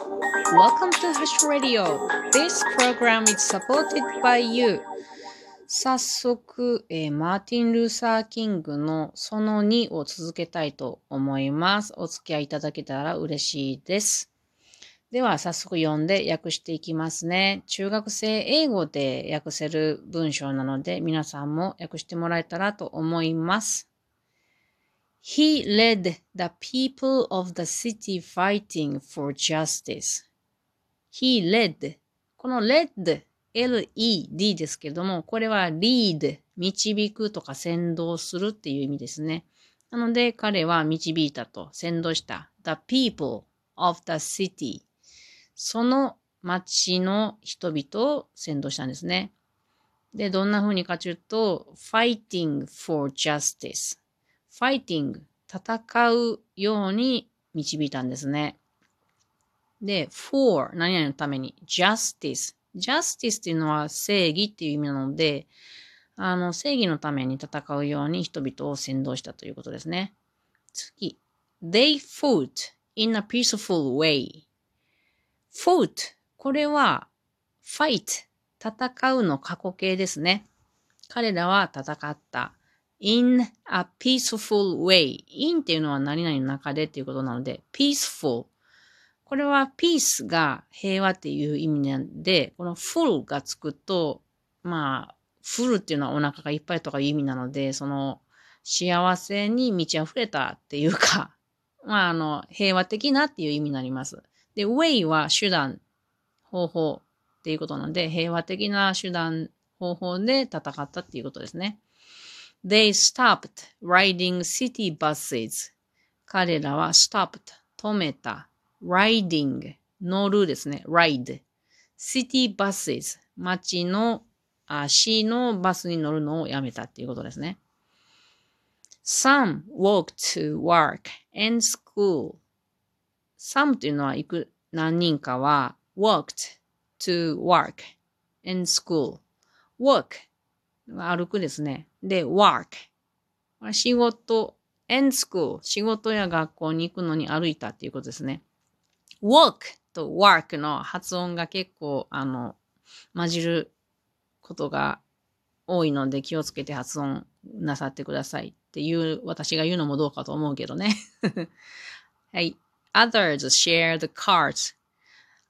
Welcome to Hush Radio. This program is supported by you. 早速、えーマーティン・ルーサー・キングのその2を続けたいと思います。お付き合いいただけたら嬉しいです。では、早速読んで訳していきますね。中学生英語で訳せる文章なので、皆さんも訳してもらえたらと思います。He led the people of the city fighting for justice. He led. この led, L-E-D ですけれども、これは lead, 導くとか先導するっていう意味ですね。なので、彼は導いたと、先導した。the people of the city. その町の人々を先導したんですね。で、どんな風にかというと、fighting for justice. Fighting 戦うように導いたんですね。で、for 何々のために justice。justice っていうのは正義っていう意味なので、あの、正義のために戦うように人々を先導したということですね。次。They fought in a peaceful way. fought これは fight 戦うの過去形ですね。彼らは戦った。In a peaceful way. in っていうのは何々の中でっていうことなので、peaceful。これは peace が平和っていう意味なんで、この full がつくと、まあ、full っていうのはお腹がいっぱいとかいう意味なので、その幸せに満ち溢れたっていうか、まあ、あの、平和的なっていう意味になります。で、way は手段、方法っていうことなので、平和的な手段、方法で戦ったっていうことですね。They stopped riding city buses. 彼らは stopped 止めた riding 乗るですね ride city buses 街の足のバスに乗るのをやめたっていうことですね。Some walked to work and school. Some というのは行く何人かは walked to work and school. walk 歩くですね。で、work。仕事 and school。仕事や学校に行くのに歩いたっていうことですね。walk と work の発音が結構、あの、混じることが多いので気をつけて発音なさってくださいっていう、私が言うのもどうかと思うけどね。はい。others share the carts.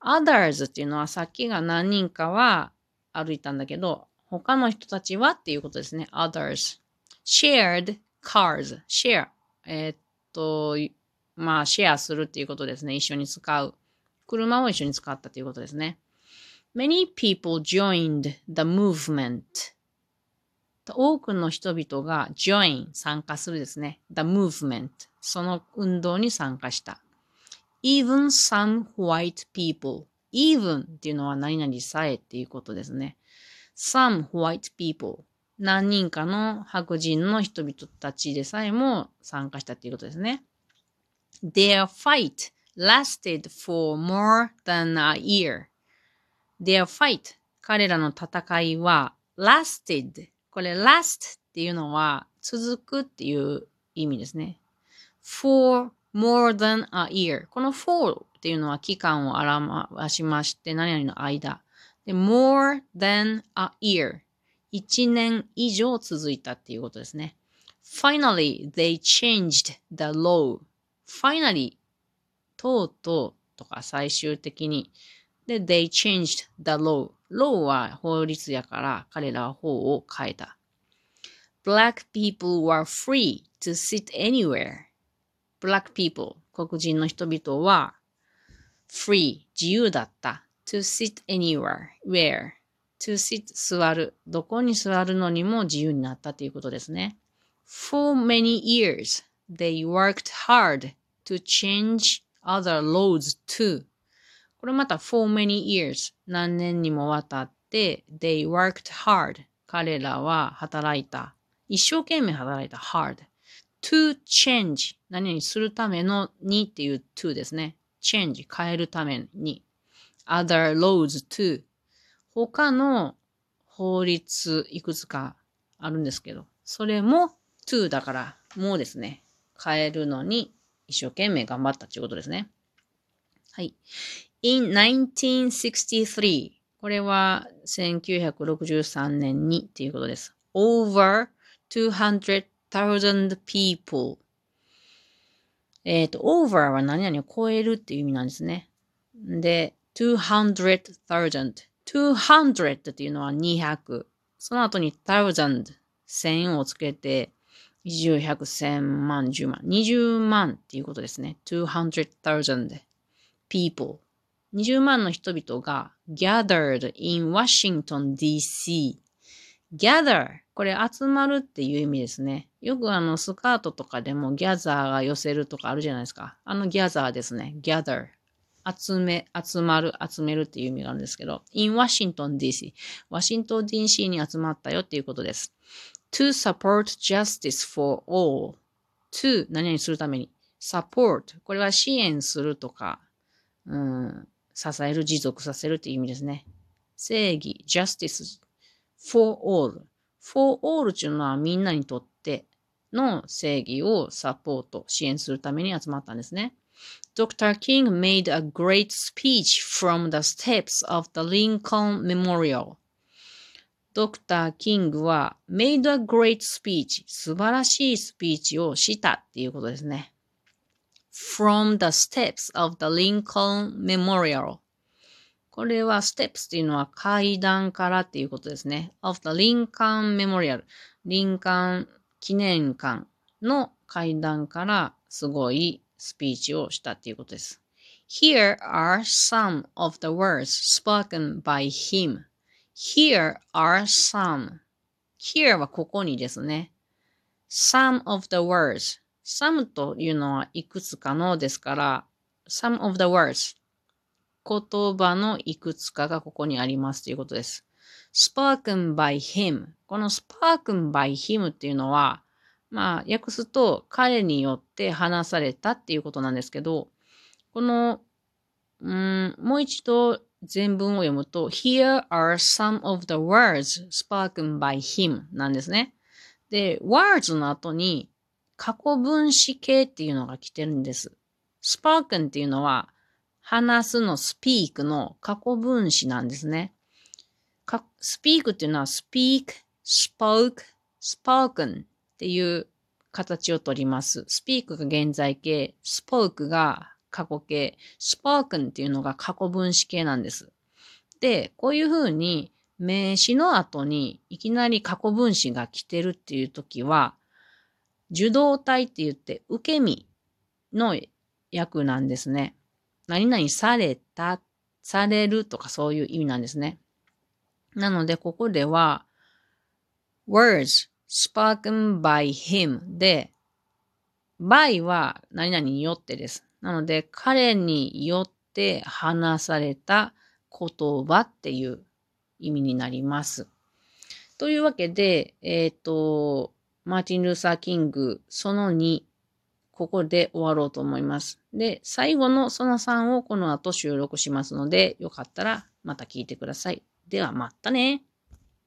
others っていうのはさっきが何人かは歩いたんだけど、他の人たちはっていうことですね。others. shared cars. share. えーっと、まあ、シェアするっていうことですね。一緒に使う。車を一緒に使ったということですね。Many people joined the movement. 多くの人々が join 参加するですね。the movement その運動に参加した。even some white people even っていうのは何々さえっていうことですね。Some white people 何人かの白人の人々たちでさえも参加したっていうことですね。Their fight lasted for more than a year. Their fight 彼らの戦いは lasted これ last っていうのは続くっていう意味ですね。for more than a year この for っていうのは期間を表しまして何々の間。で more than a year 一年以上続いたっていうことですね。Finally, they changed the law. Finally, とうとうとか最終的に。で、they changed the law. law は法律やから彼らは法を変えた。Black people were free to sit anywhere. Black people, 黒人の人々は free, 自由だった。To sit anywhere, where, to sit 座る。どこに座るのにも自由になったということですね。For many years, they worked hard to change other laws too. これまた for many years 何年にもわたって they worked hard 彼らは働いた。一生懸命働いた hard to change 何々するためのにっていう to ですね。change 変えるために other laws too 他の法律いくつかあるんですけど、それも to だからもうですね、変えるのに一生懸命頑張ったということですね。はい。in 1963これは1963年にっていうことです。over 200,000 people えっ、と、over は何々を超えるっていう意味なんですね。で、200,000 200っていうのは200。その後に thousand 1000をつけて、20、100、1000万、10万。20万っていうことですね。200,000 people。20万の人々が gathered in Washington DC。gather これ集まるっていう意味ですね。よくあのスカートとかでも gather が寄せるとかあるじゃないですか。あの gather ですね。gather 集め、集まる、集めるっていう意味があるんですけど、in Washington DC。ワシントン DC に集まったよっていうことです。to support justice for all。to 何々するために？support これは支援するとか、うん、支える、持続させるっていう意味ですね。正義、justice for all。for all っていうのはみんなにとっての正義をサポート、支援するために集まったんですね。Dr. King made a great speech from the steps of the Lincoln Memorial. ドクター・キングは made a great speech 素晴らしいスピーチをしたっていうことですね。from the steps of the Lincoln Memorial これは steps っていうのは階段からっていうことですね。of the Lincoln Memorial リンカン記念館の階段からすごいスピーチをしたっていうことです。Here are some of the words spoken by him. Here are some. Here はここにですね。some of the words. some というのはいくつかのですから、some of the words. 言葉のいくつかがここにありますということです。spoken by him. この spoken by him っていうのは、まあ、訳すと彼によって話されたっていうことなんですけど、この、うん、もう一度全文を読むと、Here are some of the words spoken by him なんですね。で、words の後に過去分詞形っていうのが来てるんです。spoken っていうのは話すの speak の過去分詞なんですね。speak っていうのは speak, spoke, spoken っていう形をとります。speak が現在形、spoke が過去形、spoken っていうのが過去分詞形なんです。で、こういうふうに名詞の後にいきなり過去分詞が来てるっていう時は、受動体って言って受け身の訳なんですね。何々された、されるとかそういう意味なんですね。なので、ここでは words spoken by him で、by は何々によってです。なので、彼によって話された言葉っていう意味になります。というわけで、えっ、ー、と、マーティン・ルーサー・キングその2、ここで終わろうと思います。で、最後のその3をこの後収録しますので、よかったらまた聞いてください。ではまたね。